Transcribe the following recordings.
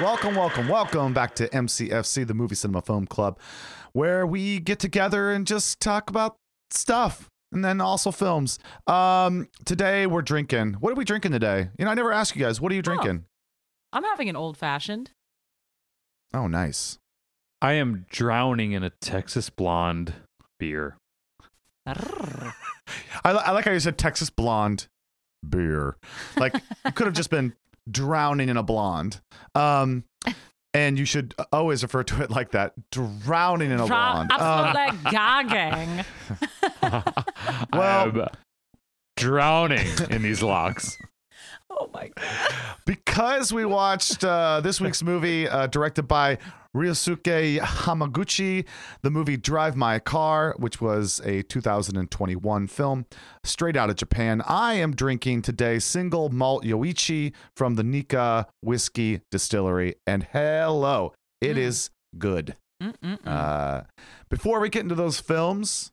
Welcome, welcome, welcome back to MCFC, the Movie Cinema Film Club, where we get together and just talk about stuff and then also films. Um, today we're drinking. What are we drinking today? You know, I never ask you guys. What are you drinking? I'm having an old fashioned. Oh, nice. I am drowning in a Texas blonde beer. I, I like how you said Texas blonde beer. Like you could have just been drowning in a blonde. Um, and you should always refer to it like that, drowning in a blonde. Um, Absolutely gagging. Well- I'm drowning in these locks. Oh my god. because we watched uh, this week's movie uh, directed by Ryusuke Hamaguchi, the movie Drive My Car, which was a 2021 film straight out of Japan. I am drinking today single malt Yoichi from the Nikka Whiskey Distillery. And hello, it Mm. is good. Uh, before we get into those films,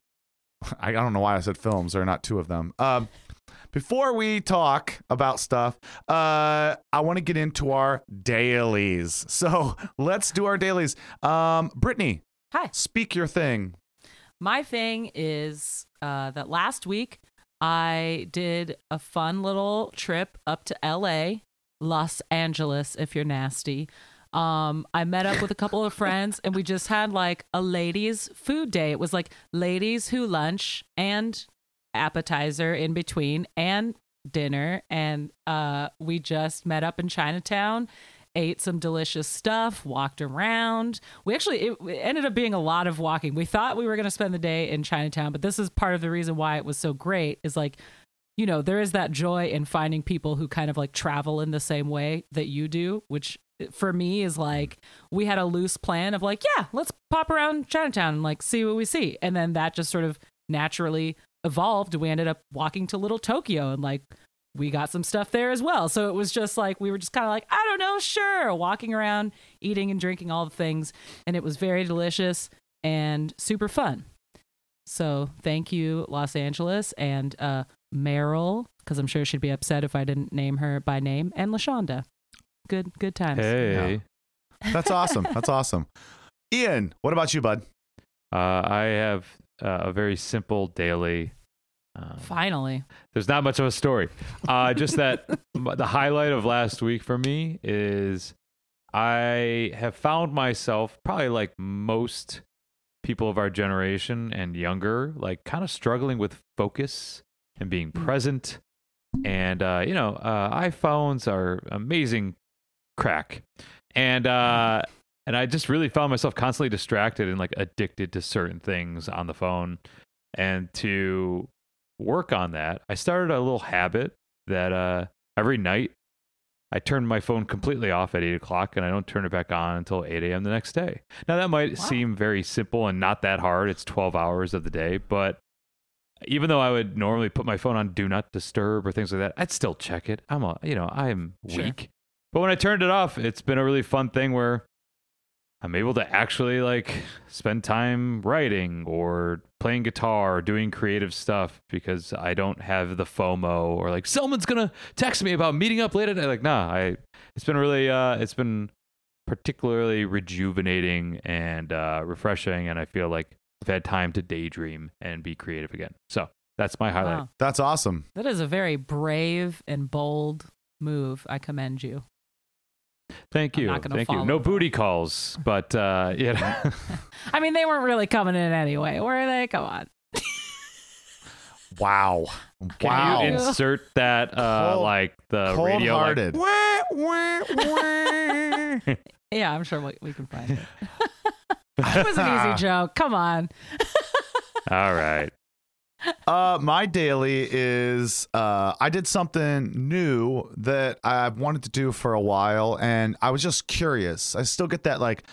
I, I don't know why I said films. There are not two of them. Um, before we talk about stuff, uh, I want to get into our dailies. So let's do our dailies. Um, Brittany, Hi. speak your thing. My thing is uh, that last week I did a fun little trip up to LA, Los Angeles, if you're nasty. Um, I met up with a couple of friends and we just had like a ladies' food day. It was like ladies who lunch and appetizer in between and dinner. And uh, we just met up in Chinatown ate some delicious stuff, walked around. We actually it, it ended up being a lot of walking. We thought we were going to spend the day in Chinatown, but this is part of the reason why it was so great is like you know, there is that joy in finding people who kind of like travel in the same way that you do, which for me is like we had a loose plan of like, yeah, let's pop around Chinatown and like see what we see. And then that just sort of naturally evolved. We ended up walking to Little Tokyo and like we got some stuff there as well. So it was just like we were just kind of like, I don't know, sure, walking around, eating and drinking all the things, and it was very delicious and super fun. So thank you, Los Angeles and uh, Meryl, because I'm sure she'd be upset if I didn't name her by name, and Lashonda. Good, good times. Hey. That's awesome. That's awesome. Ian, what about you, bud? Uh, I have uh, a very simple daily. Um, Finally, there's not much of a story. Uh, just that the highlight of last week for me is I have found myself, probably like most people of our generation and younger, like kind of struggling with focus and being Mm. present. And, uh, you know, uh, iPhones are amazing crack. And, uh, and I just really found myself constantly distracted and like addicted to certain things on the phone. And to work on that, I started a little habit that uh, every night I turn my phone completely off at eight o'clock and I don't turn it back on until 8 a.m. the next day. Now, that might Wow. seem very simple and not that hard. It's 12 hours of the day, but even though I would normally put my phone on do not disturb or things like that, I'd still check it. I'm a, you know, I'm Sure. weak. But when I turned it off, it's been a really fun thing where I'm able to actually like spend time writing or playing guitar or doing creative stuff because I don't have the FOMO or like someone's gonna text me about meeting up late at night. Like, nah, I it's been really uh it's been particularly rejuvenating and uh refreshing and I feel like I've had time to daydream and be creative again. So that's my highlight. wow, That's awesome. that is a very brave and bold move. I commend you. Thank I'm you. not Thank you. No that. booty calls, but uh yeah. I mean, they weren't really coming in anyway, were they? Come on. Wow. Can wow. you insert that uh Cold- like the radio like, Cold-hearted. Yeah, I'm sure we, we can find it. it was an easy joke. Come on. All right. Uh, my daily is uh, I did something new that I've wanted to do for a while, and I was just curious. I still get that like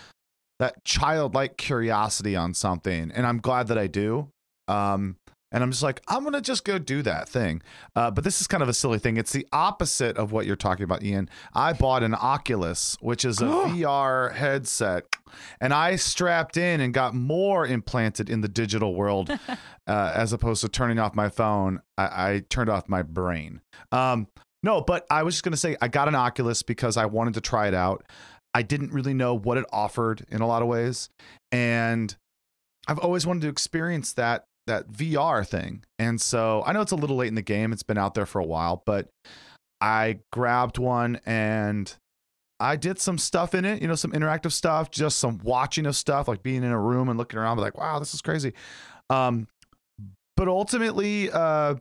that childlike curiosity on something, and I'm glad that I do. Um, And I'm just like, I'm gonna just go do that thing. Uh, but this is kind of a silly thing. It's the opposite of what you're talking about, Ian. I bought an Oculus, which is a VR headset, and I strapped in and got more implanted in the digital world, uh, as opposed to turning off my phone. I, I turned off my brain. Um, no, but I was just gonna say I got an Oculus because I wanted to try it out. I didn't really know what it offered in a lot of ways, and I've always wanted to experience that that VR thing. And so I know it's a little late in the game. It's been out there for a while, but I grabbed one and I did some stuff in it, you know, some interactive stuff, just some watching of stuff, like being in a room and looking around, like, wow, this is crazy. Um, but ultimately, uh,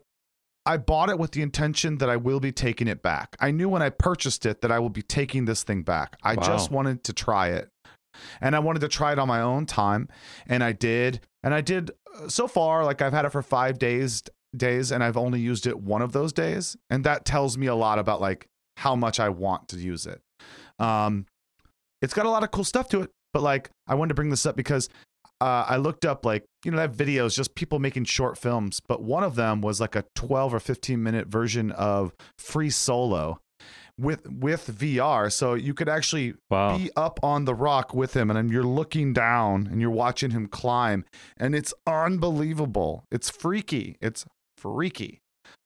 I bought it with the intention that I will be taking it back. I knew when I purchased it that I will be taking this thing back. I Wow. just wanted to try it. And I wanted to try it on my own time. And I did. And I did so far, like I've had it for five days days and I've only used it one of those days. And that tells me a lot about like how much I want to use it. Um it's got a lot of cool stuff to it, but like I wanted to bring this up because uh, I looked up like you know, they have videos just people making short films, but one of them was like a 12 or 15 minute version of Free Solo with with VR, so you could actually Wow. be up on the rock with him, and then you're looking down and you're watching him climb, and it's unbelievable. It's freaky. It's freaky.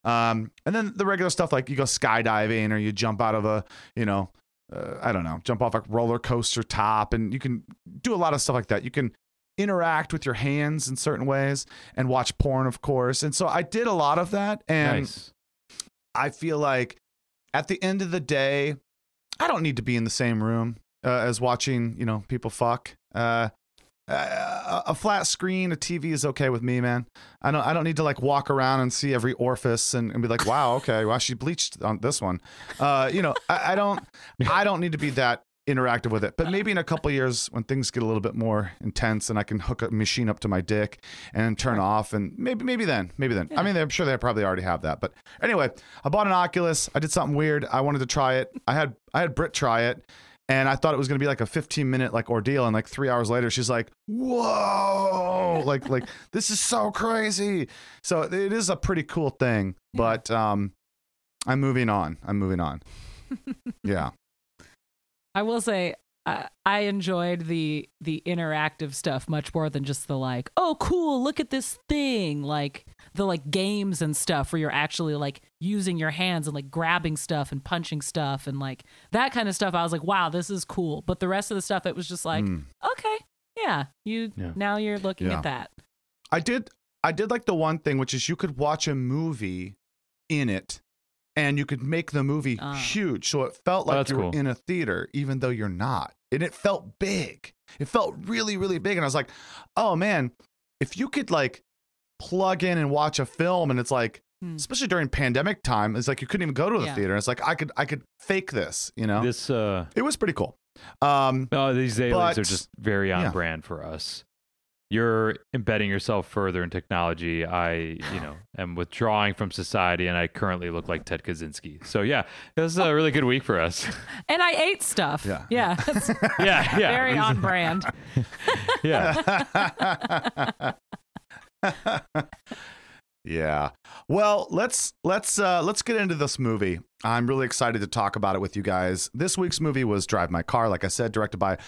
Um, and then the regular stuff like you go skydiving or you jump out of a you know uh, I don't know, jump off a roller coaster top, and you can do a lot of stuff like that. You can interact with your hands in certain ways and watch porn, of course. And so I did a lot of that, and nice. I feel like at the end of the day, I don't need to be in the same room uh, as watching, you know, people fuck. Uh, a a flat screen, a TV is okay with me, man. I don't, I don't need to like walk around and see every orifice and, and be like, wow, okay, wow, she bleached on this one. Uh, you know, I, I don't, I don't need to be that interactive with it. But maybe in a couple years when things get a little bit more intense and I can hook a machine up to my dick and turn off and maybe maybe then, maybe then. I mean, I'm sure they probably already have that. But anyway, I bought an Oculus. I did something weird. I wanted to try it. I had I had Britt try it. And I thought it was going to be like a 15 minute like ordeal and like 3 hours later she's like, "Whoa!" like like this is so crazy. So it is a pretty cool thing, but um I'm moving on. I'm moving on. yeah. I will say I, I enjoyed the the interactive stuff much more than just the like, oh cool, look at this thing, like the like games and stuff where you're actually like using your hands and like grabbing stuff and punching stuff and like that kind of stuff. I was like, wow, this is cool. But the rest of the stuff, it was just like, Mm. okay, yeah, you Yeah. now you're looking Yeah. at that. I did I did like the one thing which is you could watch a movie in it and you could make the movie Ah. huge so it felt Oh, like that's you were cool. in a theater even though you're not. And it felt big. It felt really really big and I was like, "Oh man, if you could like plug in and watch a film and it's like Hmm. especially during pandemic time, it's like you couldn't even go to the Yeah. theater. It's like I could I could fake this, you know. This uh it was pretty cool. Um oh these aliens are just very on yeah. brand for us. You're embedding yourself further in technology. I, you know, am withdrawing from society and I currently look like Ted Kaczynski. So yeah, this is a really good week for us. And I ate stuff. Yeah. yeah, yeah, yeah. very on brand. Yeah. yeah. Well, let's let's uh let's get into this movie. I'm really excited to talk about it with you guys. This week's movie was Drive My Car, like I said, directed by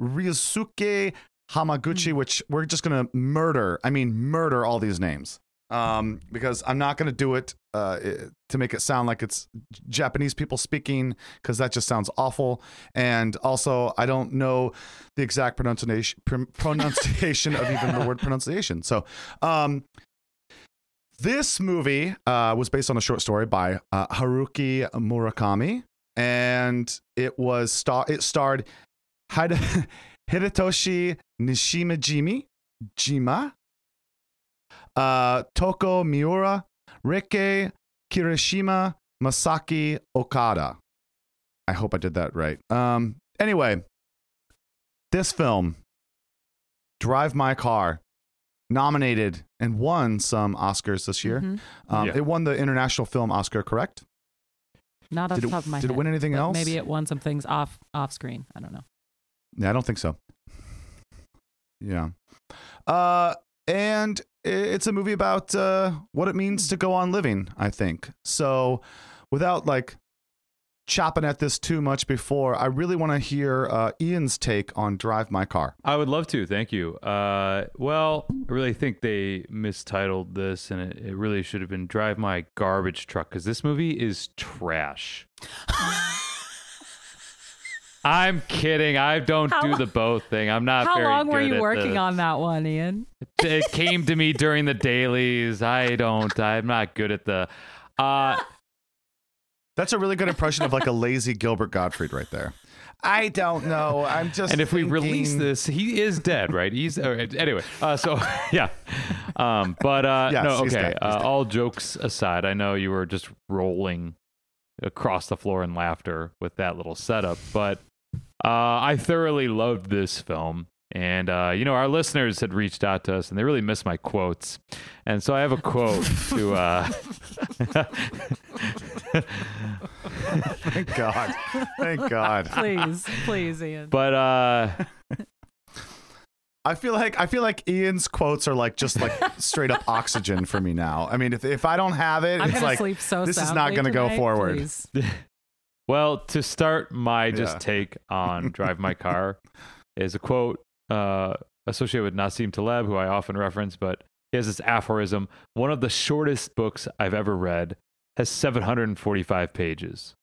Ryusuke Hamaguchi, which we're just gonna murder. I mean, murder all these names. Um, because I'm not gonna do it uh i- to make it sound like it's Japanese people speaking, because that just sounds awful. And also, I don't know the exact pronunciation pr- pronunciation of even the word pronunciation. So, um, this movie uh, was based on a short story by uh, Haruki Murakami, and it was star- it starred Hide- Hidetoshi Nishimajimi, Jima, uh, Toko Miura, Reika Kirishima, Masaki Okada. I hope I did that right. Um, anyway, this film, Drive My Car, nominated and won some Oscars this year. Mhm. Um, Yeah. It won the International Film Oscar, correct? Not off Did the it, top of my did head. it win anything else? Maybe it won some things off off screen. I don't know. Yeah, I don't think so. Yeah. Uh, and it's a movie about uh, what it means to go on living. I think so. Without like chopping at this too much before, I really want to hear uh, Ian's take on Drive My Car. I would love to. Thank you. Uh, well, I really think they mistitled this, and it, it really should have been "Drive My Garbage Truck" because this movie is trash. I'm kidding. I don't How do lo- the both thing. I'm not How very long were good you working the- on that one, Ian? it came to me during the dailies. I don't. I'm not good at the. Uh, That's a really good impression of like a lazy Gilbert Gottfried right there. I don't know. I'm just. and if we release this, he is dead, right? He's uh, anyway. Uh, so yeah, um, but uh, Yes, no, okay. Uh, all jokes aside, I know you were just rolling across the floor in laughter with that little setup, but uh, I thoroughly loved this film. And uh, you know, our listeners had reached out to us, and they really miss my quotes. And so I have a quote to. Uh, Thank God. Thank God. Please, please, Ian. but uh, I feel like I feel like Ian's quotes are like just like straight up oxygen for me now. I mean, if if I don't have it, I'm it's like sleep so this is not gonna go tonight, forward. Well, to start my just Yeah. take on Drive My Car is a quote uh, associated with Nassim Taleb, who I often reference, but he has this aphorism One of the shortest books I've ever read has 745 pages.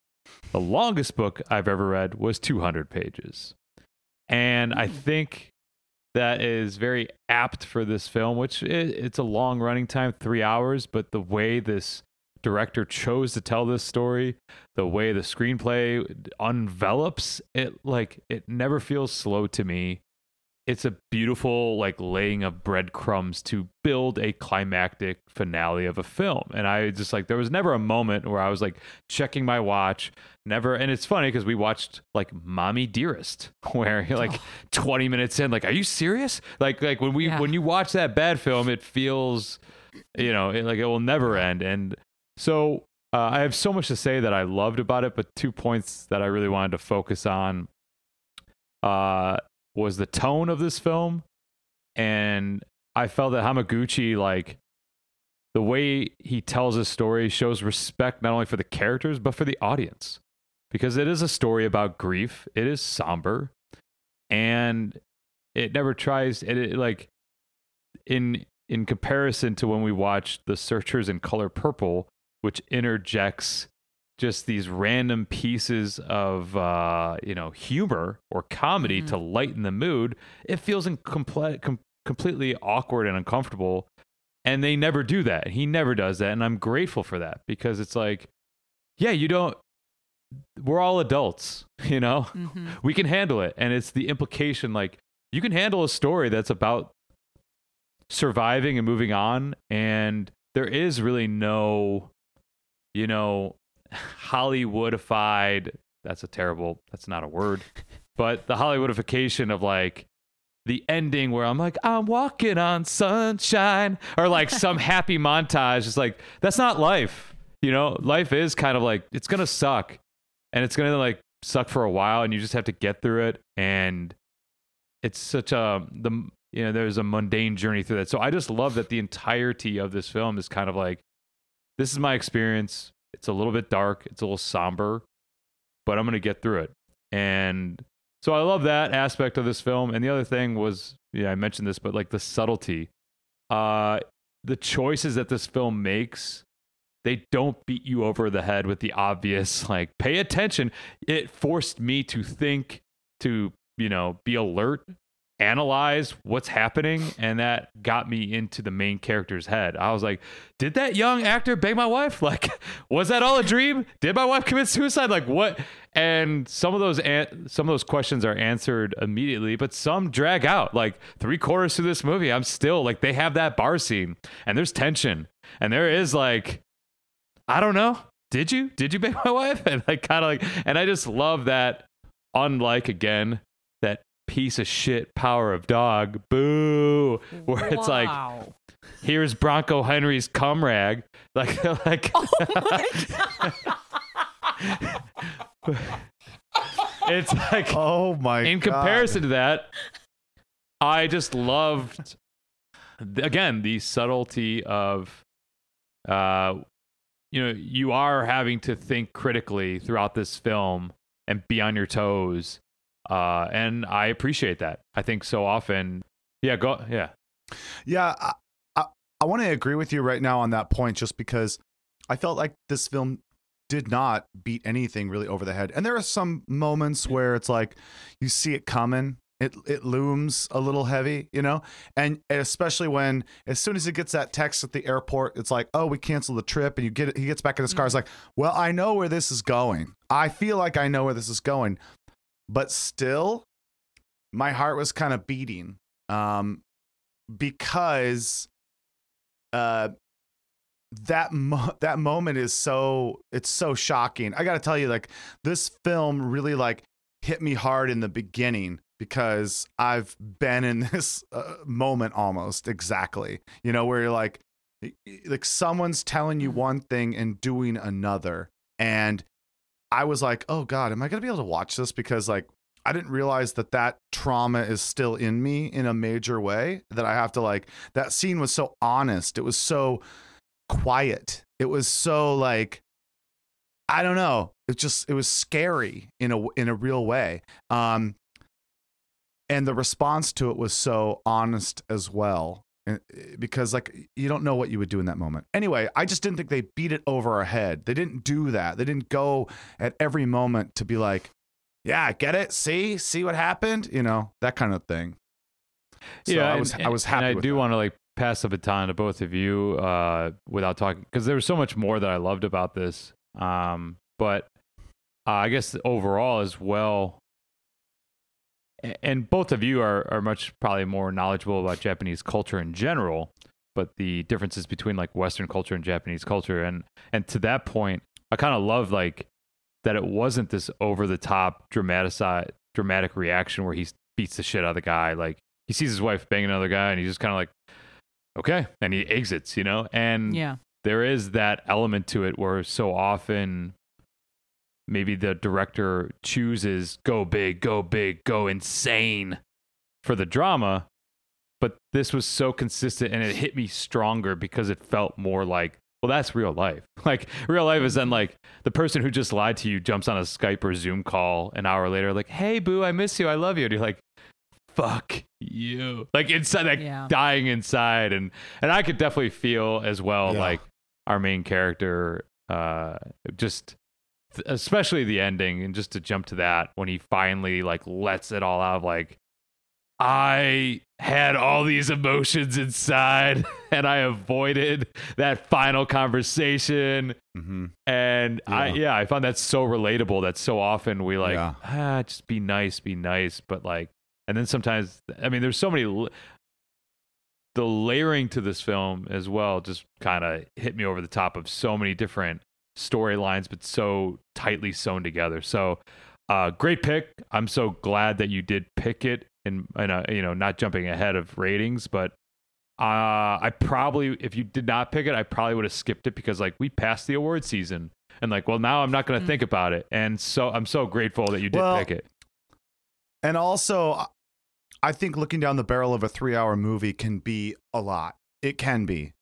The longest book I've ever read was 200 pages. And I think that is very apt for this film, which i it's a long running time, three hours, but the way this director chose to tell this story, the way the screenplay envelops it, like it never feels slow to me. It's a beautiful like laying of breadcrumbs to build a climactic finale of a film. And I just like there was never a moment where I was like checking my watch, never and it's funny because we watched like Mommy Dearest, where you're like 20 minutes in, like, are you serious? Like like when we Yeah. when you watch that bad film, it feels you know, it, like it will never end. And so uh, I have so much to say that I loved about it, but two points that I really wanted to focus on uh, was the tone of this film, and I felt that Hamaguchi like the way he tells his story shows respect not only for the characters but for the audience because it is a story about grief. It is somber, and it never tries. It, it like in in comparison to when we watched The Searchers in Color Purple, which interjects just these random pieces of uh, you know humor or comedy Mhm. to lighten the mood, it feels incomplete, com- completely awkward and uncomfortable. And they never do that. He never does that, and I'm grateful for that because it's like, yeah, you don't. We're all adults, you know. Mhm. We can handle it, and it's the implication like you can handle a story that's about surviving and moving on, and there is really no, you know, Hollywoodified. That's a terrible. That's not a word, but the Hollywoodification of like the ending where I'm like, I'm walking on sunshine, or like some happy montage. It's like that's not life. You know, life is kind of like it's gonna suck, and it's gonna like suck for a while, and you just have to get through it. And it's such a the you know there's a mundane journey through that. So I just love that the entirety of this film is kind of like this is my experience. It's a little bit dark. It's a little somber, but I'm gonna get through it. And so I love that aspect of this film. And the other thing was, yeah, I mentioned this, but like the subtlety, uh, the choices that this film makes, they don't beat you over the head with the obvious, like, pay attention. It forced me to think, to, you know, be alert, analyze what's happening. And that got me into the main character's head. I was like, did that young actor bang my wife? Like, was that all a dream? Did my wife commit suicide? Like, what? And some of those an- some of those questions are answered immediately, but some drag out. Like three quarters through this movie, I'm still like they have that bar scene, and there's tension, and there is like, I don't know, did you did you bang my wife? And like kind of like, and I just love that. Unlike again piece of shit power of dog, boo, where it's like here's Bronco Henry's cum rag. Like, like Oh my God. it's like Oh my in God. comparison to that, I just loved again the subtlety of uh you know you are having to think critically throughout this film and be on your toes uh and i appreciate that i think so often yeah go yeah Yeah, I, I, I want to agree with you right now on that point just because I felt like this film did not beat anything really over the head. And there are some moments where it's like you see it coming. It, it looms a little heavy, you know? And especially when as soon as he gets that text at the airport, it's like, oh, we canceled the trip. And you get it, he gets back in his car. It's like, well, I know where this is going. I feel like I know where this is going. But still, my heart was kind of beating. Um, because uh that mo- that moment is so it's so shocking. I got to tell you like this film really like hit me hard in the beginning because I've been in this uh, moment almost exactly. You know where you're like like someone's telling you one thing and doing another and I was like, "Oh god, am I going to be able to watch this because like I didn't realize that that trauma is still in me in a major way that I have to like that scene was so honest. It was so quiet. It was so like I don't know. It just it was scary in a in a real way. Um and the response to it was so honest as well because like you don't know what you would do in that moment. Anyway, I just didn't think they beat it over our head. They didn't do that. They didn't go at every moment to be like, "Yeah, get it? See? See what happened?" You know, that kind of thing. So yeah I was and, I was happy and i do that. want to like pass the baton to both of you uh without talking because there was so much more that i loved about this um but uh, i guess overall as well and both of you are, are much probably more knowledgeable about japanese culture in general but the differences between like western culture and japanese culture and and to that point i kind of love like that it wasn't this over the top dramatic dramatic reaction where he beats the shit out of the guy like he sees his wife banging another guy and he's just kind of like okay and he exits you know and Yeah. there is that element to it where so often maybe the director chooses go big go big go insane for the drama but this was so consistent and it hit me stronger because it felt more like well that's real life. Like real life is then like the person who just lied to you jumps on a skype or zoom call an hour later like hey boo i miss you. I love you. And you're like fuck you. Like inside like Yeah. dying inside. And and i could definitely feel as well Yeah. like our main character uh just especially the ending and just to jump to that when he finally like lets it all out like I had all these emotions inside and I avoided that final conversation. Mhm. And I, Yeah. yeah, I found that so relatable that so often we like, Yeah. ah, just be nice, be nice. But like, and then sometimes, I mean, there's so many, l- the layering to this film as well just kind of hit me over the top of so many different storylines, but so tightly sewn together. So, uh, great pick. I'm so glad that you did pick it and, and uh, you know, not jumping ahead of ratings, but uh, I probably, if you did not pick it, I probably would have skipped it because like we passed the award season and like, well, now I'm not going to Mm. think about it. And so I'm so grateful that you did Well, pick it. And also, I think looking down the barrel of a three-hour movie can be a lot. It can be,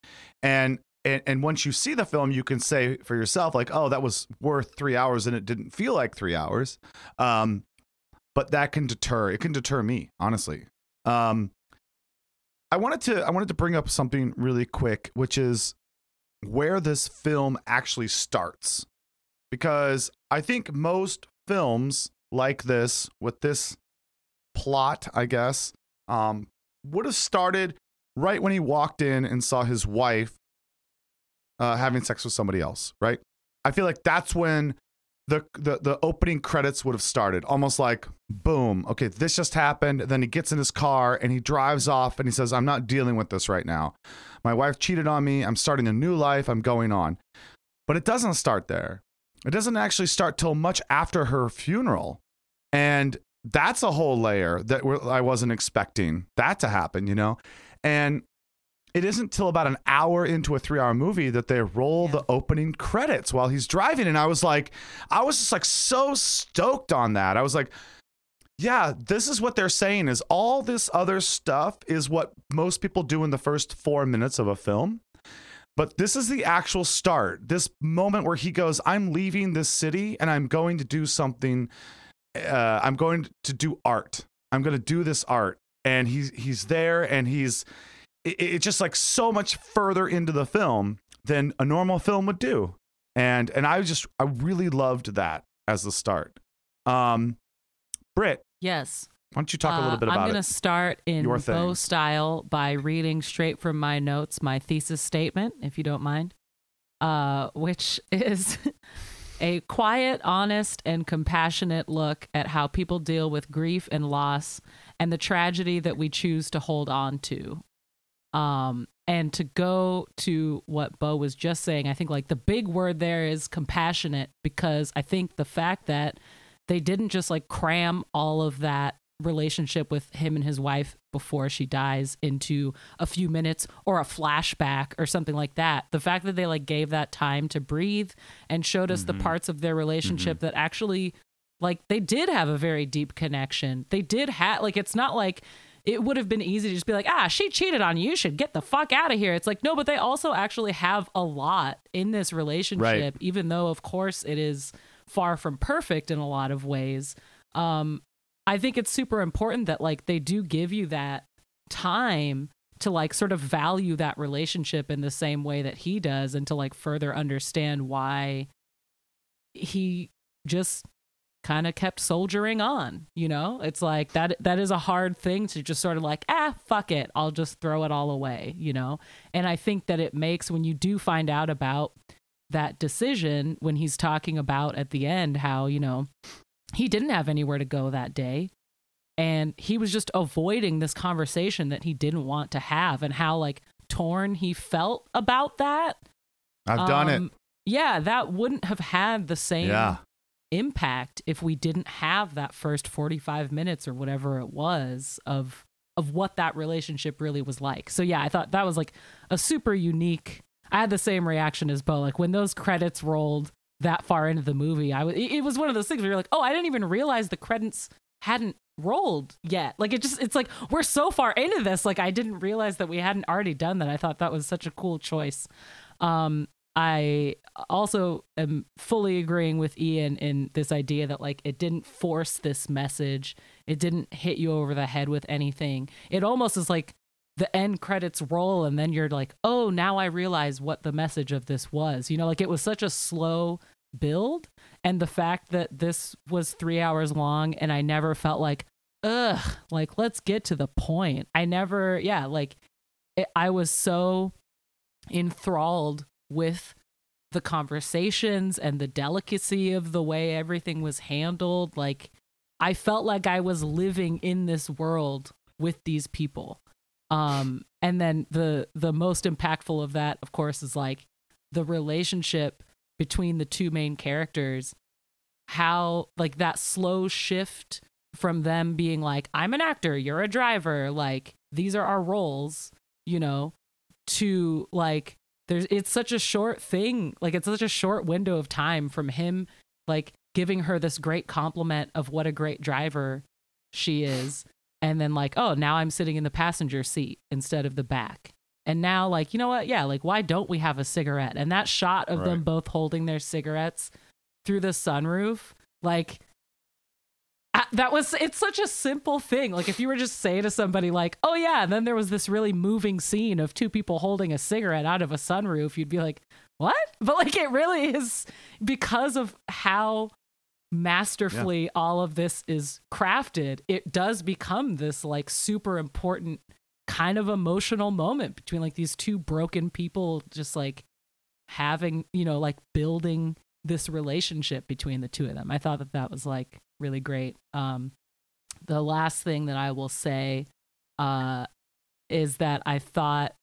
and and and once you see the film, you can say for yourself, like, "Oh, that was worth three hours," and it didn't feel like three hours. Um, but that can deter. It can deter me, honestly. Um, I wanted to I wanted to bring up something really quick, which is where this film actually starts, because I think most films like this with this plot, I guess, um, would have started right when he walked in and saw his wife uh, having sex with somebody else, right? I feel like that's when the, the the opening credits would have started, almost like boom, okay, this just happened. Then he gets in his car and he drives off and he says, "I'm not dealing with this right now. My wife cheated on me. I'm starting a new life. I'm going on." But it doesn't start there. It doesn't actually start till much after her funeral. And that's a whole layer that I wasn't expecting that to happen, you know? And it isn't till about an hour into a three hour movie that they roll Yeah. the opening credits while he's driving. And I was like, I was just like so stoked on that. I was like, yeah, this is what they're saying is all this other stuff is what most people do in the first 4 minutes of a film. But this is the actual start. This moment where he goes, "I'm leaving this city and I'm going to do something uh, I'm going to do art. I'm going to do this art." And he's he's there and he's it, it's just like so much further into the film than a normal film would do. And and I just I really loved that as the start. Um Britt, Yes. why don't you talk a little Uh, bit I'm going to it? start in Your thing. style by reading straight from my notes my thesis statement, if you don't mind, uh, which is a quiet, honest, and compassionate look at how people deal with grief and loss and the tragedy that we choose to hold on to. Um, and to go to what Beau was just saying, I think like the big word there is compassionate because I think the fact that they didn't just like cram all of that relationship with him and his wife before she dies into a few minutes or a flashback or something like that. The fact that they like gave that time to breathe and showed us the parts of their relationship that actually like they did have a very deep connection. They did have like it's not like it would have been easy to just be like, ah, she cheated on you. You should get the fuck out of here. It's like, no, but they also actually have a lot in this relationship, even though, of course, it is far from perfect in a lot of ways. Um, I think it's super important that like they do give you that time to like sort of value that relationship in the same way that he does and to like further understand why he just kind of kept soldiering on you know it's like that that is a hard thing to just sort of like ah fuck it i'll just throw it all away you know and i think that it makes when you do find out about that decision when he's talking about at the end how you know he didn't have anywhere to go that day and he was just avoiding this conversation that he didn't want to have and how like torn he felt about that I've done it. Um, yeah that wouldn't have had the same Yeah. Impact if we didn't have that first 45 minutes or whatever it was of of what that relationship really was like. So yeah, I thought that was like a super unique. I had the same reaction as Beau. Like when those credits rolled that far into the movie, I was it was one of those things where you're like, "Oh, I didn't even realize the credits hadn't rolled yet." Like it just it's like we're so far into this, like I didn't realize that we hadn't already done that. I thought that was such a cool choice. Um I also am fully agreeing with Ian in this idea that like it didn't force this message. It didn't hit you over the head with anything. It almost is like the end credits roll and then you're like, "Oh, now I realize what the message of this was." You know, like it was such a slow build and the fact that this was 3 hours long and I never felt like, "Ugh, like let's get to the point." I never, yeah, like it, I was so enthralled with the conversations and the delicacy of the way everything was handled. Like, I felt like I was living in this world with these people. Um, and then the the most impactful of that, of course, is like the relationship between the two main characters. How like that slow shift from them being like, "I'm an actor, you're a driver," like these are our roles, you know, to like there's it's such a short thing like it's such a short window of time from him like giving her this great compliment of what a great driver she is. And then like oh now i'm sitting in the passenger seat instead of the back. And now like you know what? Yeah like why don't we have a cigarette? And that shot of them both holding their cigarettes through the sunroof like that was it's such a simple thing. Like if you were just saying to somebody like oh yeah and then there was this really moving scene of two people holding a cigarette out of a sunroof you'd be like what? But like it really is because of how masterfully all of this is crafted it does become this like super important kind of emotional moment between like these two broken people just like having you know like building this relationship between the two of them. I thought that that was like really great. Um the last thing that i will say uh is that i thought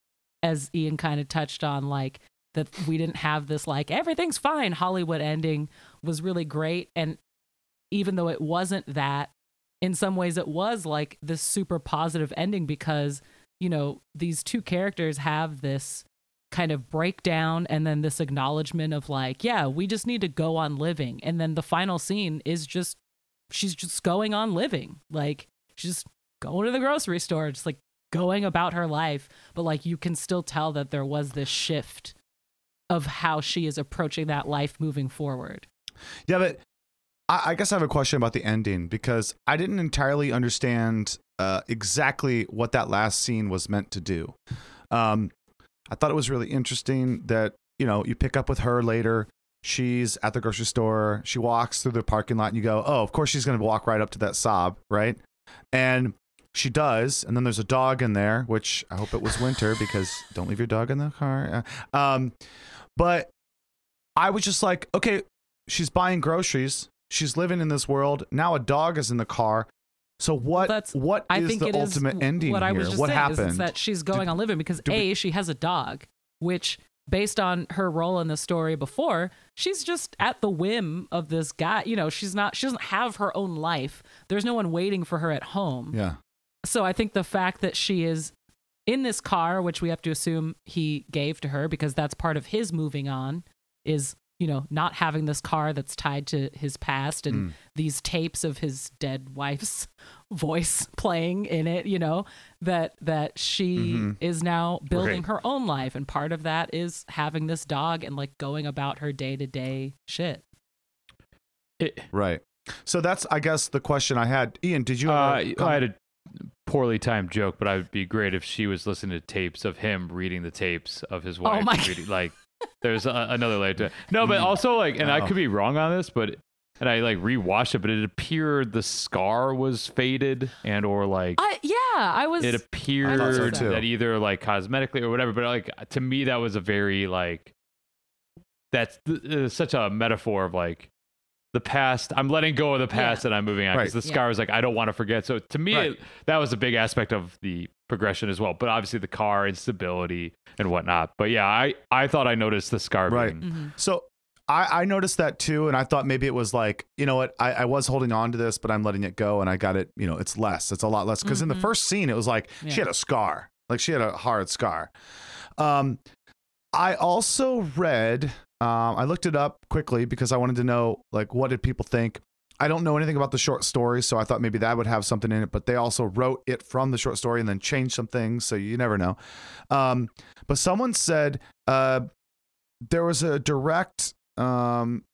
as ian kind of touched on like that we didn't have this like everything's fine hollywood ending was really great. And even though it wasn't that in some ways it was like this super positive ending because you know these two characters have this kind of breakdown and then this acknowledgement of like yeah we just need to go on living. And then the final scene is just she's just going on living. Like she's just going to the grocery store, just like going about her life. But like you can still tell that there was this shift of how she is approaching that life moving forward. Yeah, but I, I guess I have a question about the ending because I didn't entirely understand uh, exactly what that last scene was meant to do. Um, I thought it was really interesting that you know you pick up with her later. She's at the grocery store. She walks through the parking lot, and you go, "Oh, of course she's going to walk right up to that Saab, right?" And she does. And then there's a dog in there, which I hope it was winter because don't leave your dog in the car. Uh, Um, but I was just like, okay, she's buying groceries. She's living in this world. Now a dog is in the car. So what? That's what I is the it is ultimate ending what here? I was just what saying happened? is that she's going on living because do we- a she has a dog, which based on her role in the story before, she's just at the whim of this guy. You know, she's not. She doesn't have her own life. There's no one waiting for her at home. yeah. So I think the fact that she is in this car, which we have to assume he gave to her because that's part of his moving on, is you know not having this car that's tied to his past and Mm. these tapes of his dead wife's voice playing in it. You know that that she Mhm. is now building Right. her own life, and part of that is having this dog and like going about her day to day shit. It, Right. So that's, I guess, the question I had. Ian, did you? uh, Have a I comment? had a poorly timed joke, but I would be great if she was listening to tapes of him reading the tapes of his wife. Oh my reading, like, there's a, another layer to it. No, but also like, and I could be wrong on this, but and I like rewatched it, but it appeared the scar was faded and or like I yeah, I was. it I thought so appeared that either like cosmetically or whatever. But like to me, that was a very like that's uh, such a metaphor of like the past. I'm letting go of the past and I'm moving on because Right. the Yeah. scar is like I don't want to forget. So to me, Right. it- that was a big aspect of the progression as well. But obviously the car instability and whatnot. But yeah, I I thought I noticed the scar Right. being Mhm. So I, I noticed that too, and I thought maybe it was like, you know what, I, I was holding on to this, but I'm letting it go, and I got it. You know, it's less. It's a lot less because in the Mhm. first scene, it was like she had a scar, like she had a hard scar. Um, I also read. Um, I looked it up quickly because I wanted to know like what did people think. I don't know anything about the short story, so I thought maybe that would have something in it. But they also wrote it from the short story and then changed some things, so you never know. Um, but someone said uh, there was a direct um,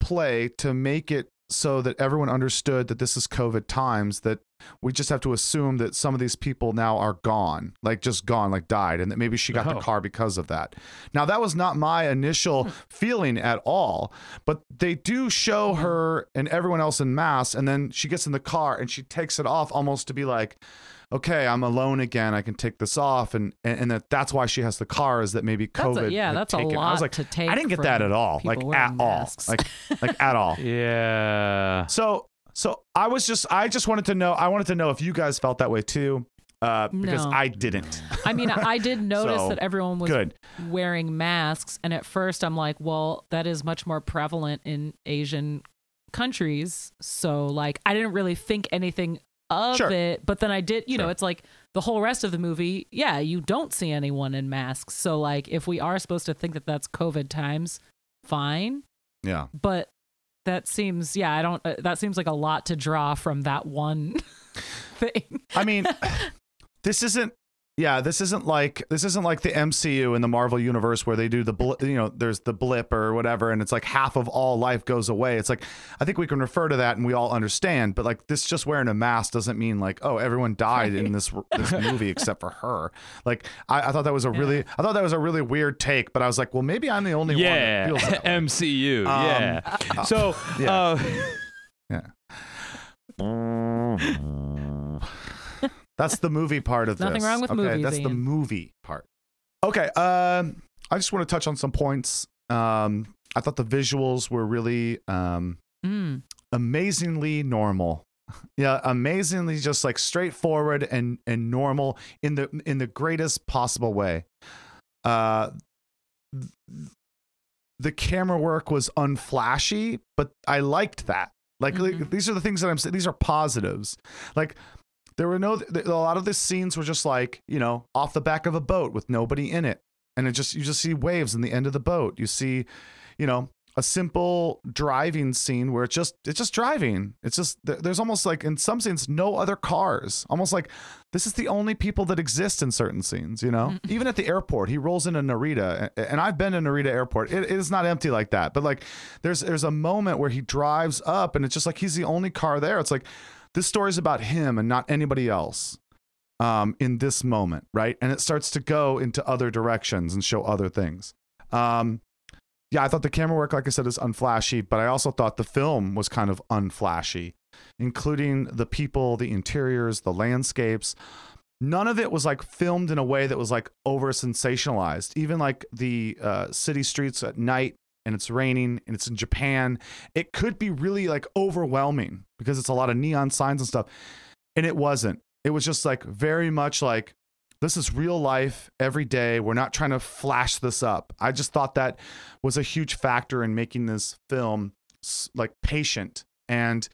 play to make it so that everyone understood that this is COVID times, that we just have to assume that some of these people now are gone, like just gone, like died, and that maybe she got the Oh. car because of that. Now, that was not my initial hmm. feeling at all, but they do show hmm. her and everyone else in mass, and then she gets in the car and she takes it off almost to be like, okay, I'm alone again. I can take this off, and and, and that that's why she has the car is that maybe That's a- COVID. yeah, had that's a taken- I was like, to take I didn't get that at all, like at wearing all, like like at all. yeah. So so I was just I just wanted to know I wanted to know if you guys felt that way too, uh, because No. I didn't. I mean, I did notice So, that everyone was Good. wearing masks, and at first I'm like, well, that is much more prevalent in Asian countries. So like, I didn't really think anything of Sure. it, but then I did. You know, it's like the whole rest of the movie. Yeah, you don't see anyone in masks. So like, if we are supposed to think that that's COVID times, fine. Yeah. But that seems, yeah, I don't. Uh, that seems like a lot to draw from that one thing. I mean, this isn't. Yeah, this isn't like this isn't like the MCU in the Marvel universe where they do the bl- you know there's the blip or whatever and it's like half of all life goes away. It's like I think we can refer to that and we all understand, but like this just wearing a mask doesn't mean like oh everyone died in this this movie except for her. Like I, I thought that was a really I thought that was a really weird take, but I was like well maybe I'm the only Yeah, one that feels that way. MCU. Um, yeah. So, yeah. uh, That's the movie part of Nothing this. wrong with okay? movies, That's the Ian. movie part. Okay. Um, I just want to touch on some points. Um, I thought the visuals were really um, Mm. amazingly normal. Yeah, amazingly just like straightforward and and normal in the in the greatest possible way. Uh, the camera work was unflashy, but I liked that. Like, like, Mhm. these are the things that I'm saying. These are positives. Like there were no a lot of the scenes were just like you know off the back of a boat with nobody in it, and it just you just see waves in the end of the boat. You see, you know, a simple driving scene where it's just it's just driving. It's just there's almost like in some scenes no other cars. Almost like this is the only people that exist in certain scenes. You know, mm-hmm. even at the airport, he rolls into Narita, and I've been to Narita Airport. It, it is not empty like that, but like there's there's a moment where he drives up, and it's just like he's the only car there. It's like this story is about him and not anybody else um, in this moment, right? And it starts to go into other directions and show other things. Um, yeah, I thought the camera work, like I said, is unflashy, but I also thought the film was kind of unflashy, including the people, the interiors, the landscapes. None of it was like filmed in a way that was like over sensationalized. Even like the uh, city streets at night and it's raining and it's in Japan, it could be really like overwhelming because it's a lot of neon signs and stuff. And it wasn't. It was just like very much like this is real life every day. We're not trying to flash this up. I just thought that was a huge factor in making this film like patient and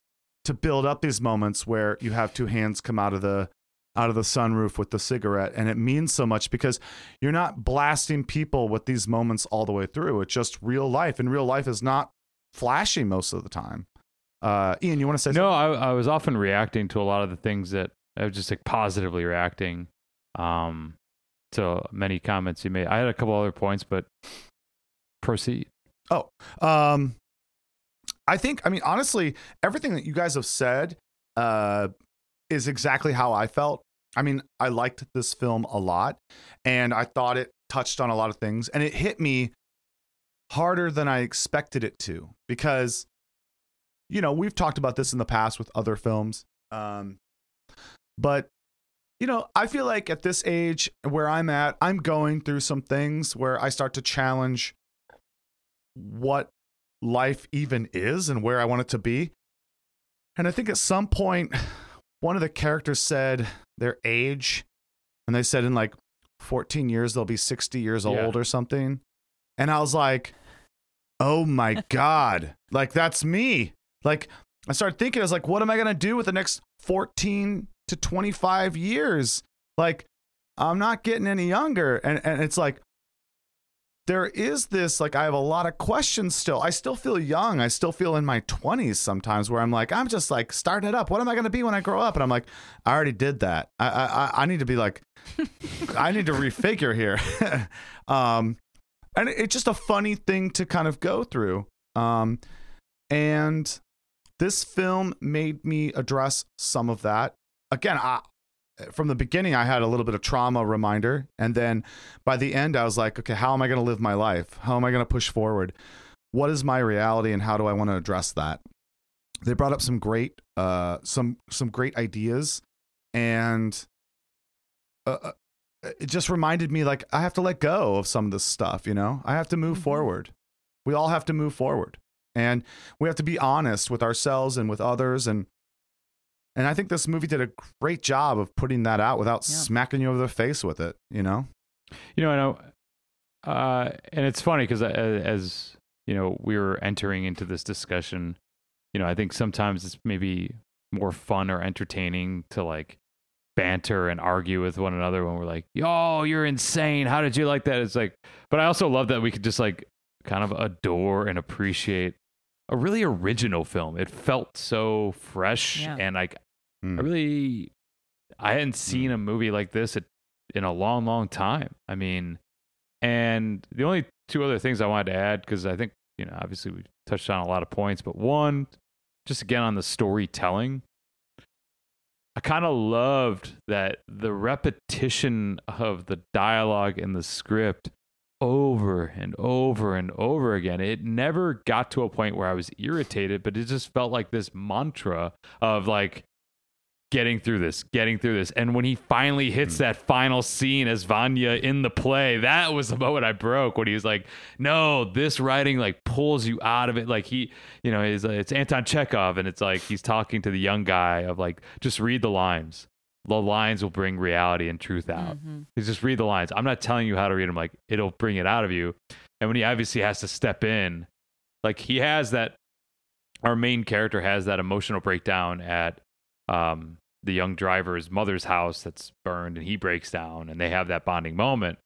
to build up these moments where you have two hands come out of the out of the sunroof with the cigarette and it means so much because you're not blasting people with these moments all the way through it's just real life and real life is not flashy most of the time uh ian you want to say No, I, I was often reacting to a lot of the things that I was just like positively reacting um, to many comments you made. I had a couple other points, but proceed. Oh, um, I think, I mean, honestly, everything that you guys have said uh, is exactly how I felt. I mean, I liked this film a lot, and I thought it touched on a lot of things, and it hit me harder than I expected it to because, you know, we've talked about this in the past with other films. Um, but you know, I feel like at this age where I'm at, I'm going through some things where I start to challenge what life even is and where I want it to be. And I think at some point, one of the characters said their age, and they said in like 14 years, they'll be 60 years Yeah. old or something. And I was like, oh my God, like that's me. Like, I started thinking, I was like, what am I going to do with the next 14 to 25 years? Like, I'm not getting any younger. And, and it's like, there is this like I have a lot of questions still. I still feel young. I still feel in my 20s sometimes where I'm like I'm just like starting it up. What am I going to be when I grow up? And I'm like I already did that. I I I- need to be like I need to refigure here. um and it's just a funny thing to kind of go through. Um and this film made me address some of that. Again, I from the beginning I had a little bit of trauma reminder and then by the end I was like, okay, how am I going to live my life? How am I going to push forward? What is my reality and how do I want to address that? They brought up some great uh some some great ideas and uh, uh, it just reminded me like I have to let go of some of this stuff, you know? I have to move Mhm. forward. We all have to move forward. And we have to be honest with ourselves and with others and and I think this movie did a great job of putting that out without Yeah. smacking you over the face with it, you know? You know, I know, uh, and it's funny because as you know, we were entering into this discussion. You know, I think sometimes it's maybe more fun or entertaining to like banter and argue with one another when we're like, "Yo, you're insane! How did you like that?" It's like, but I also love that we could just like kind of adore and appreciate a really original film. It felt so fresh Yeah. and like Mm. I really I hadn't seen a movie like this at, in a long, long time. I mean, and the only two other things I wanted to add because I think you know obviously we touched on a lot of points, but one, just again on the storytelling. I kind of loved that the repetition of the dialogue in the script over and over and over again. It never got to a point where I was irritated, but it just felt like this mantra of like getting through this, getting through this. And when he finally hits hmm. that final scene as Vanya in the play, that was the moment I broke when he was like, no, this writing like pulls you out of it. Like he, you know, is uh, it's Anton Chekhov and it's like he's talking to the young guy of like, just read the lines. The lines will bring reality and truth out. Mhm. Just read the lines. I'm not telling you how to read them. Like it'll bring it out of you. And when he obviously has to step in, like he has that. Our main character has that emotional breakdown at um, the young driver's mother's house that's burned, and he breaks down, and they have that bonding moment.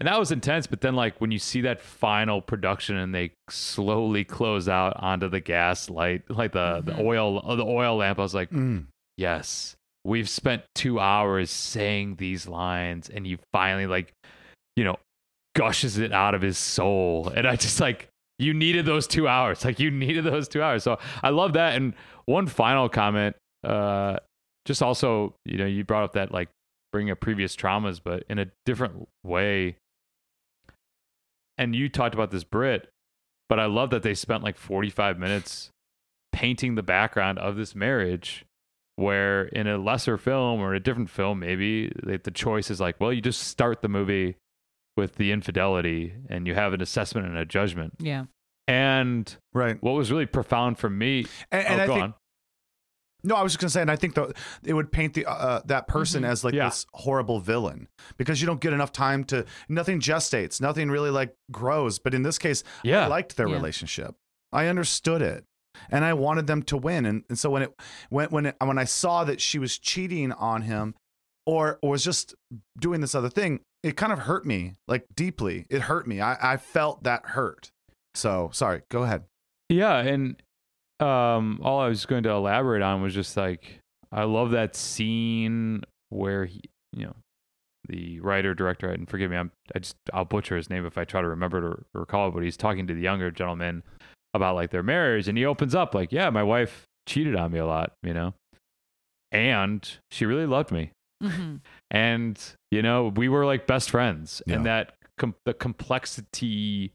and that was intense. But then, like when you see that final production and they slowly close out onto the gas light, like the the Mhm. oil the oil lamp, I was like, Mm. yes, we've spent two hours saying these lines, and you finally like, you know, gushes it out of his soul, and I just like. You needed those two hours. Like you needed those two hours. So I love that. And one final comment, uh, just also, you know, you brought up that like bringing up previous traumas, but in a different way. And you talked about this Brit, but I love that they spent like 45 minutes painting the background of this marriage. Where in a lesser film or a different film, maybe the, the choice is like, well, you just start the movie with the infidelity and you have an assessment and a judgment. Yeah. And Right. what was really profound for me, And, and oh, I go think on. no, I was just gonna say, and I think the, it would paint the uh, that person Mhm. as like Yeah. this horrible villain because you don't get enough time to nothing gestates, nothing really like grows. But in this case, Yeah. I liked their Yeah. relationship. I understood it. And I wanted them to win. And, and so when it when when it, when I saw that she was cheating on him or, or was just doing this other thing, it kind of hurt me like deeply. It hurt me. I, I felt that hurt. So sorry, go ahead. Yeah, and um, all I was going to elaborate on was just like I love that scene where he, you know, the writer director, and forgive me, I'm I just I'll butcher his name if I try to remember to recall, but he's talking to the younger gentleman about like their marriage, and he opens up like, yeah, my wife cheated on me a lot, you know, and she really loved me, hmm and you know we were like best friends. And that com- the complexity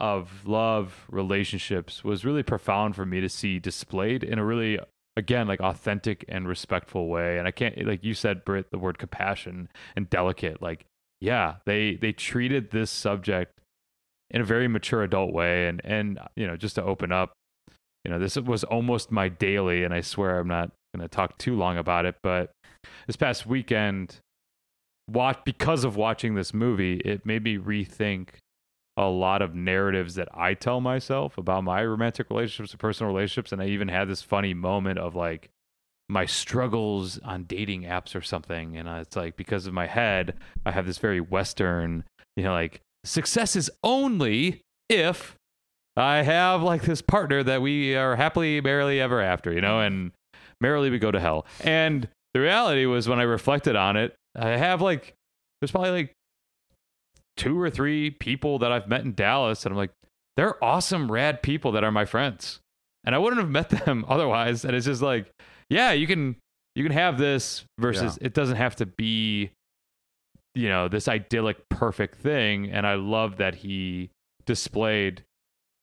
of love relationships was really profound for me to see displayed in a really again like authentic and respectful way. And i can't like you said Britt the word compassion and delicate like yeah they they treated this subject in a very mature adult way. And and you know just to open up you know this was almost my daily and i swear i'm not going to talk too long about it but this past weekend watch because of watching this movie it made me rethink a lot of narratives that i tell myself about my romantic relationships and personal relationships. And i even had this funny moment of like my struggles on dating apps or something. And uh, it's like because of my head i have this very western you know like success is only if i have like this partner that we are happily merrily ever after you know and merrily we go to hell. And the reality was when I reflected on it, I have like there's probably like two or three people that I've met in Dallas, and I'm like, they're awesome, rad people that are my friends, and I wouldn't have met them otherwise. And it's just like, yeah, you can you can have this versus it doesn't have to be, you know, this idyllic perfect thing. And I love that he displayed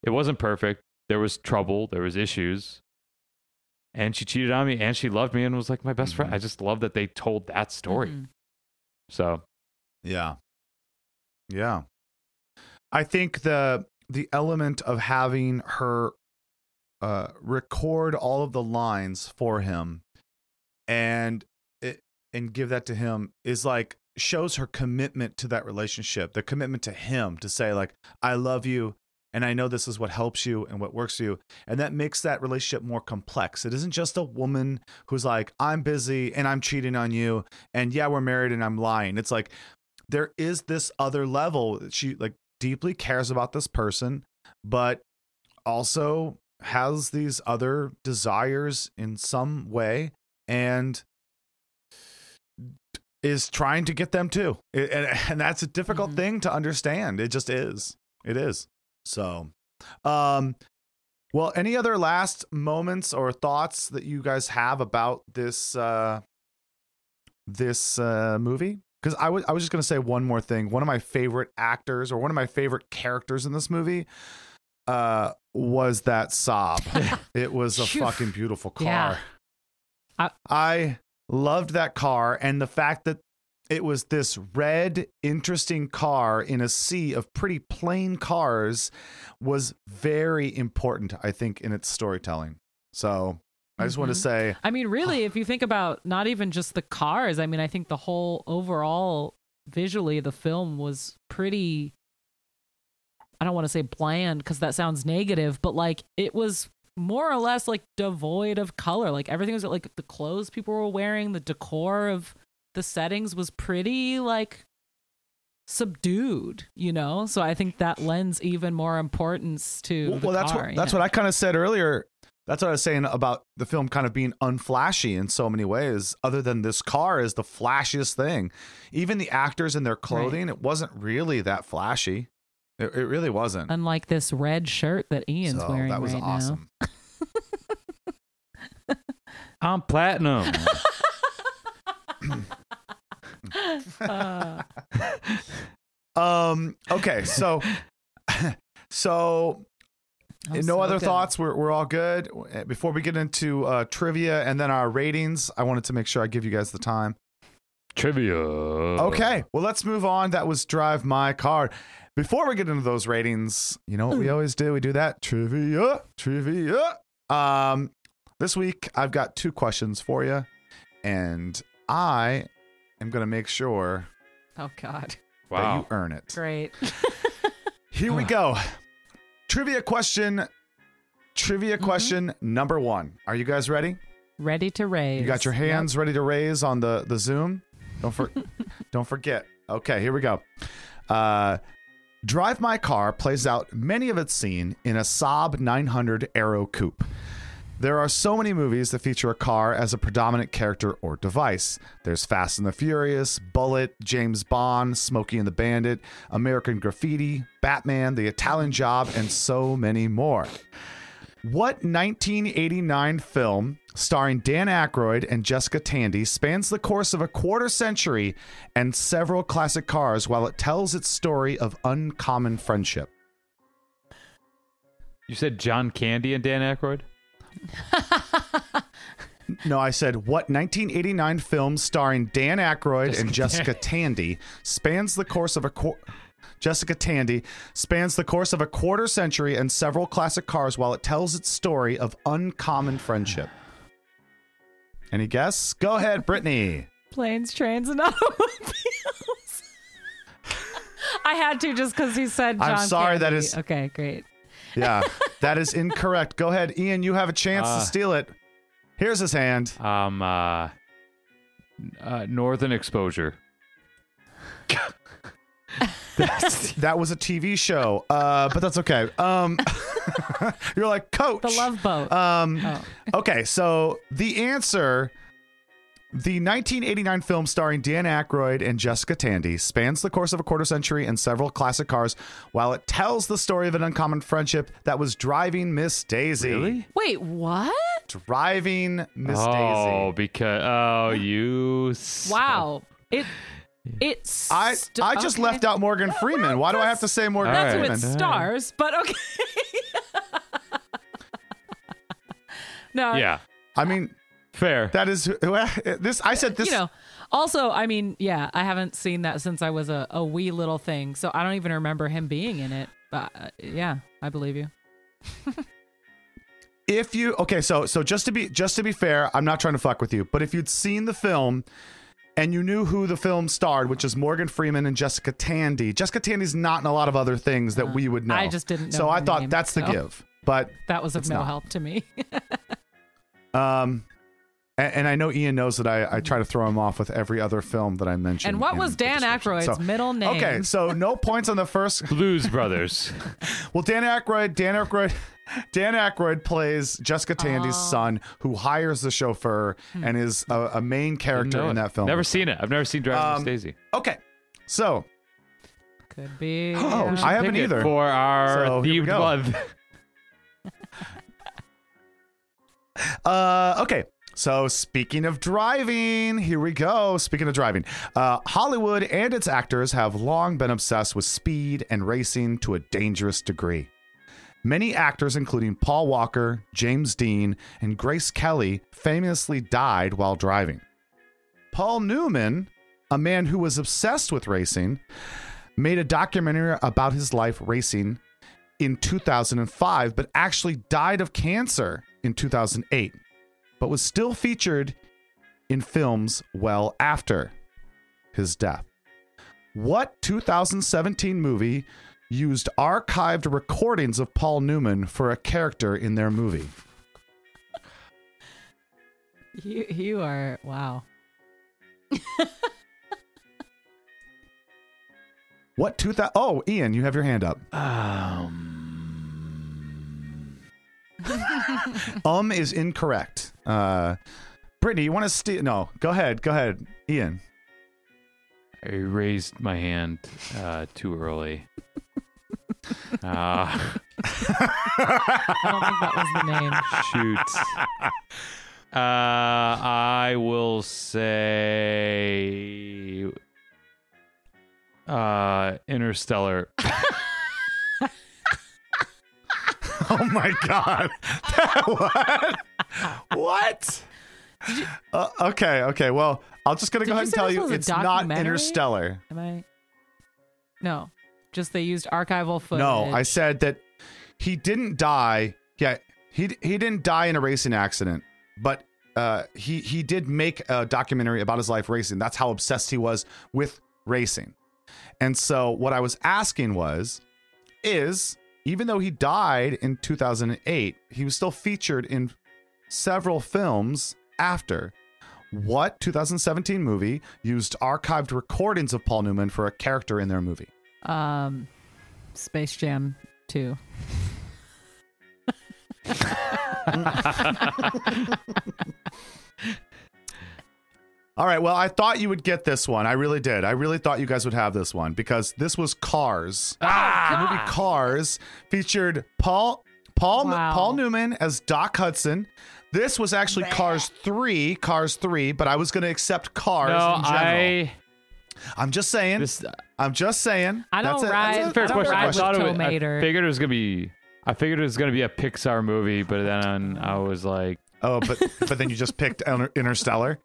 it wasn't perfect. There was trouble. There was issues and she cheated on me and she loved me and was like my best friend. Mhm. I just love that they told that story. Mhm. So Yeah. Yeah. I think the the element of having her uh record all of the lines for him and it and give that to him is like shows her commitment to that relationship, the commitment to him to say like I love you and I know this is what helps you and what works for you. And that makes that relationship more complex. It isn't just a woman who's like, I'm busy and I'm cheating on you. And yeah, we're married and I'm lying. It's like, there is this other level. That she like deeply cares about this person, but also has these other desires in some way and is trying to get them too. It- and, and that's a difficult Mhm. thing to understand. It just is. It is. So, um, well, any other last moments or thoughts that you guys have about this uh, this uh, movie? Because I was I was just gonna say one more thing. One of my favorite actors or one of my favorite characters in this movie uh, was that Saab. it was a fucking beautiful car. Yeah. I- I loved that car and the fact that it was this red, interesting car in a sea of pretty plain cars was very important, I think, in its storytelling. So I just want to mm-hmm. say, I mean, really, if you think about not even just the cars, I mean, I think the whole overall visually the film was pretty. I don't want to say bland because that sounds negative, but like it was more or less like devoid of color. Like everything was like the clothes people were wearing, the decor of the settings was pretty like subdued, you know? So I think that lends even more importance to well, well, that's car, what that's know? what I kind of said earlier. That's what I was saying about the film kind of being unflashy in so many ways. Other than this car is the flashiest thing. Even the actors in their clothing, it wasn't really that flashy. It, it really wasn't. Unlike this red shirt that Ian's So wearing that was right awesome. I'm platinum. Uh, Um. Okay. So. so I'm no so other good. thoughts. We're we're all good. Before we get into uh, trivia and then our ratings, I wanted to make sure I give you guys the time. Trivia. Okay, well, let's move on. That was Drive My Car. Before we get into those ratings, you know what we always do? We do that trivia, trivia. Um, this week I've got two questions for you, and I am going to make sure Oh God. that Wow. you earn it. Great. Here we go. Trivia question. Trivia Mm-hmm. question number one. Are you guys ready? Ready to raise. You got your Yep. hands ready to raise on the the Zoom. Don't for, don't forget. Okay, here we go. Uh, Drive My Car plays out many of its scene in a Saab 900 Aero Coupe. There are so many movies that feature a car as a predominant character or device. There's Fast and the Furious, Bullitt, James Bond, Smokey and the Bandit, American Graffiti, Batman, The Italian Job, and so many more. What 1989 film starring Dan Aykroyd and Jessica Tandy spans the course of a quarter century and several classic cars while it tells its story of uncommon friendship? You said John Candy and Dan Aykroyd? No, I said what 1989 film starring Dan Aykroyd and Jessica Tandy spans the course of a qu- Jessica Tandy spans the course of a quarter century and several classic cars while it tells its story of uncommon friendship. Any guess? Go ahead, Brittany. Planes, trains, and automobiles. I had to just because he said John I'm sorry, that Candy. is- Okay, great. Yeah, that is incorrect. Go ahead, Ian. You have a chance Uh, to steal it. Here's his hand. Um, uh, uh, Northern Exposure. That was a TV show, uh, but that's okay. Um, you're like, Coach. The Love Boat. Um, oh. okay, so the answer. The 1989 film starring Dan Aykroyd and Jessica Tandy spans the course of a quarter century and several classic cars, while it tells the story of an uncommon friendship that was driving Miss Daisy. Really? Wait, what? Driving Miss oh, Daisy. Oh, because oh, you. son- Wow. It. It's. I I just left out Morgan Freeman. Why do I have to say Morgan That's All right. with stars, but okay. no, Yeah, I mean, fair. that is this. I said this. you know. Also, I mean, yeah, I haven't seen that since I was a, a wee little thing, so I don't even remember him being in it. But uh, yeah, I believe you. if you okay so so just to be just to be fair i'm not trying to fuck with you but if you'd seen the film and you knew who the film starred which is morgan freeman and jessica tandy jessica tandy's not in a lot of other things that we would know Uh, I just didn't know so i thought name, that's the give but That was of no not. help to me. um and, and i know ian knows that I, I try to throw him off with every other film that i mentioned and what was Dan description. Aykroyd's So- middle name? okay so no points on the first Blues Brothers. Well, Dan Aykroyd, Dan Aykroyd, Dan Aykroyd plays Jessica Tandy's Oh. son, who hires the chauffeur Hmm. and is a, a main character in that film. Never seen it. I've never seen Driving Um, Miss Daisy. Okay, so Could be. Oh, yeah. I haven't Pick it either. for our So, here themed month. uh, okay. So speaking of driving, here we go. Speaking of driving, uh, Hollywood and its actors have long been obsessed with speed and racing to a dangerous degree. Many actors, including Paul Walker, James Dean, and Grace Kelly, famously died while driving. Paul Newman, a man who was obsessed with racing, made a documentary about his life racing in 2005, but actually died of cancer in 2008, but was still featured in films well after his death. What 2017 movie used archived recordings of Paul Newman for a character in their movie? You, you are wow. What two thousand? Oh, Ian, you have your hand up. Um, Um is incorrect. Uh, Brittany, you want to steal? No, go ahead. Go ahead, Ian. I raised my hand uh, too early. Uh, I don't think that was the name. shoot. Uh, I will say uh, Interstellar. Oh my god. what? what? Uh, okay, okay. Well, I'm just gonna Did go ahead and tell you it's not documentary? Interstellar. Am I? No, just they used archival footage. No, I said that he didn't die. Yeah, he he didn't die in a racing accident, but uh, he he did make a documentary about his life racing. That's how obsessed he was with racing. And so what I was asking was, is even though he died in 2008, he was still featured in several films after. What 2017 movie used archived recordings of Paul Newman for a character in their movie? Um, Space Jam Two. All right. Well, I thought you would get this one. I really did. I really thought you guys would have this one because this was Cars. Ah, the movie Cars featured Paul Paul Wow. Paul Newman as Doc Hudson. This was actually Cars 3, Cars 3, but I was going to accept Cars no, in general. I I'm just saying. this I'm just saying. I don't That's a- ride- that's a fair I don't question. I thought it was, I Tow Mater. figured it was gonna be. I figured it was gonna be a Pixar movie, but then I was like, Oh, but but then you just picked Interstellar.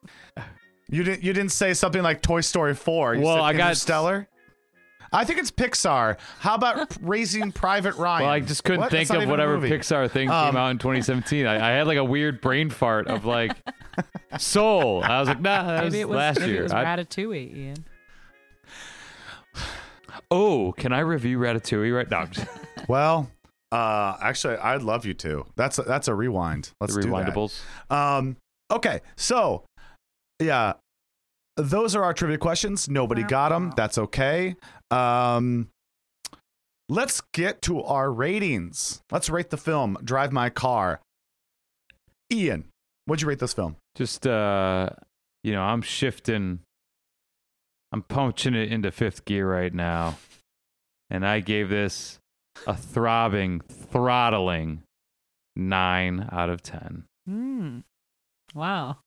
You didn't you didn't say something like Toy Story 4. You Well, said I got- Interstellar. I think it's Pixar. How about Raising Private Ryan? well, I just couldn't What? think of whatever. Pixar thing Um, came out in 2017. I, I had like a weird brain fart of like Soul. I was like, nah, that was it was last maybe year. It was I- Ratatouille, Ian. Oh, can I review Ratatouille right now? Well, uh, actually, I'd love you to. That's a, that's a rewind. Let's the do that. rewindables. Um, okay, so yeah, those are our trivia questions. Nobody got them. That's okay. Um, let's get to our ratings. Let's rate the film Drive My Car. Ian, what'd you rate this film? Just uh, you know, I'm shifting. I'm punching it into fifth gear right now, and I gave this a throbbing, throttling nine out of ten. Hmm. Wow.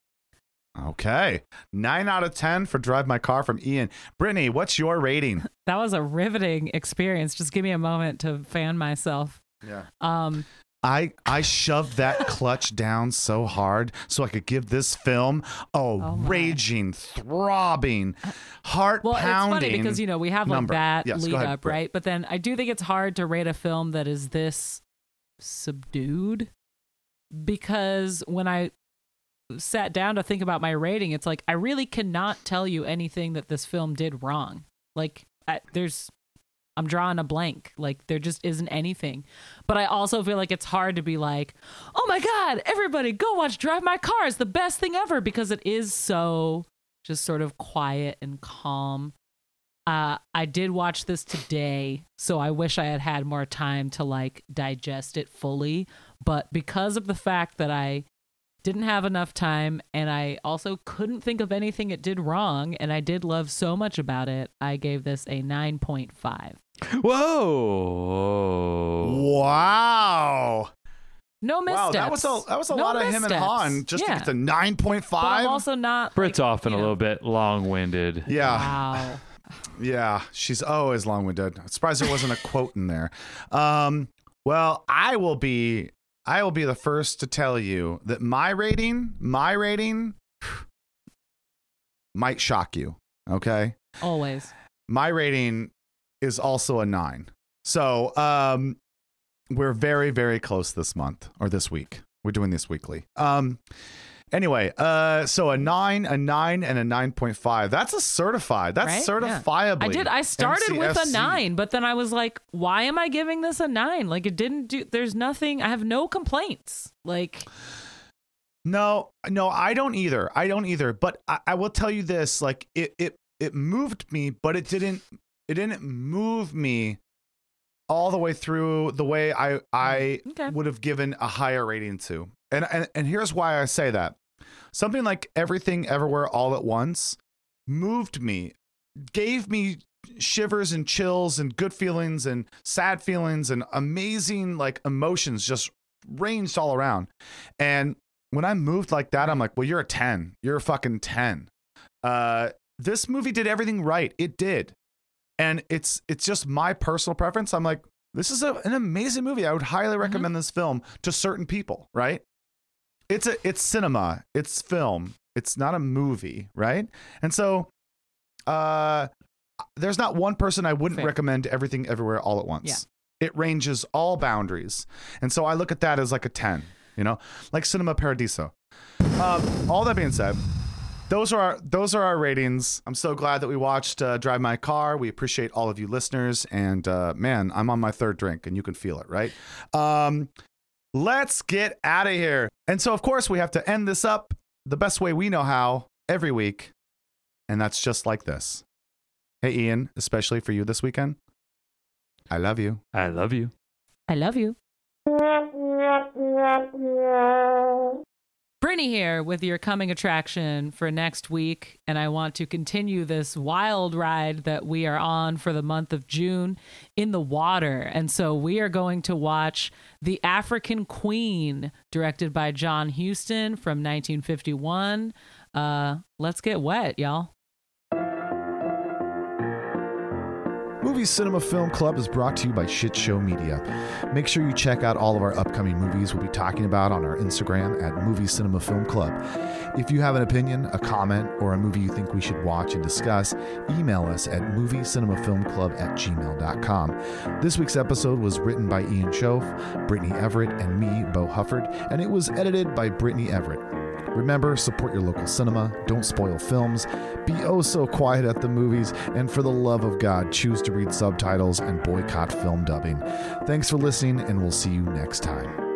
Okay, nine out of ten for Drive My Car from Ian. Brittany, what's your rating? That was a riveting experience. Just give me a moment to fan myself. Yeah. Um, I I shoved that clutch down so hard so I could give this film a Oh raging, throbbing, uh, heart well, pounding. it's funny because you know we have like that Yes, lead ahead, up, right? But then I do think it's hard to rate a film that is this subdued because when I sat down to think about my rating, it's like I really cannot tell you anything that this film did wrong. Like I, there's I'm drawing a blank. Like there just isn't anything. But I also feel like it's hard to be like, "Oh my god, everybody go watch Drive My Car. It's the best thing ever" because it is so just sort of quiet and calm. Uh, I did watch this today, so I wish I had had more time to like digest it fully. But because of the fact that I didn't have enough time and I also couldn't think of anything it did wrong, and I did love so much about it, I gave this a 9.5. Whoa! wow. No missteps. Wow, that was a that was a No lot of him and missteps. Han just yeah. to get to nine point But I'm five. also not. Brit's like, often you a know- little bit long-winded. Yeah, Wow. yeah, she's always long-winded. I'm surprised there wasn't a quote in there. Um, well, I will be I will be the first to tell you that my rating, my rating, might shock you. Okay, Always. my rating is also a nine. So, um, we're very, very close this month or this week. We're doing this weekly. Um, anyway, uh, so a nine, a nine, and a nine point five. That's a certified. That's Right? Yeah. I did. I started with a nine, but then I was like, why am I giving this a nine? Like, it didn't do, there's nothing, I have no complaints. Like, No, no, I don't either. I don't either. But I, I will tell you this: like it, it, it moved me, but it didn't. It didn't move me all the way through the way I I Okay. would have given a higher rating to. And, and and here's why I say that. Something like Everything Everywhere All at Once moved me, gave me shivers and chills and good feelings and sad feelings and amazing like emotions just ranged all around. And when I moved like that, I'm like, well, you're a 10. You're a fucking 10. Uh, this movie did everything right. It did. And it's it's just my personal preference. I'm like, this is a, an amazing movie. I would highly recommend this film to certain people, right? It's a it's cinema, it's film. It's not a movie, right? And so uh there's not one person I wouldn't Fair. recommend everything everywhere all at once. Yeah. It ranges all boundaries. And so I look at that as like a 10, you know? Like Cinema Paradiso. Um, all that being said, those are our those are our ratings. I'm so glad that we watched uh, Drive My Car. We appreciate all of you listeners, and uh, man, I'm on my third drink, and you can feel it, right? Um, let's get out of here. And so, of course, we have to end this up the best way we know how every week, and that's just like this. Hey, Ian, especially for you this weekend. I love you. I love you. I love you. Brittany here with your coming attraction for next week, and I want to continue this wild ride that we are on for the month of June in the water. And so we are going to watch The African Queen, directed by John Huston from 1951. Uh, let's get wet, y'all. Movie Cinema Film Club is brought to you by Shit Show Media. Make sure you check out all of our upcoming movies we'll be talking about on our Instagram at Movie Cinema Film Club. If you have an opinion, a comment, or a movie you think we should watch and discuss, email us at moviecinemafilmclub at gmail.com. This week's episode was written by Ian Schoaf, Brittany Everett, and me, Beau Hufford, and it was edited by Brittany Everett. Remember, support your local cinema, don't spoil films, be oh so quiet at the movies, and for the love of God, choose to read subtitles and boycott film dubbing. Thanks for listening, and we'll see you next time.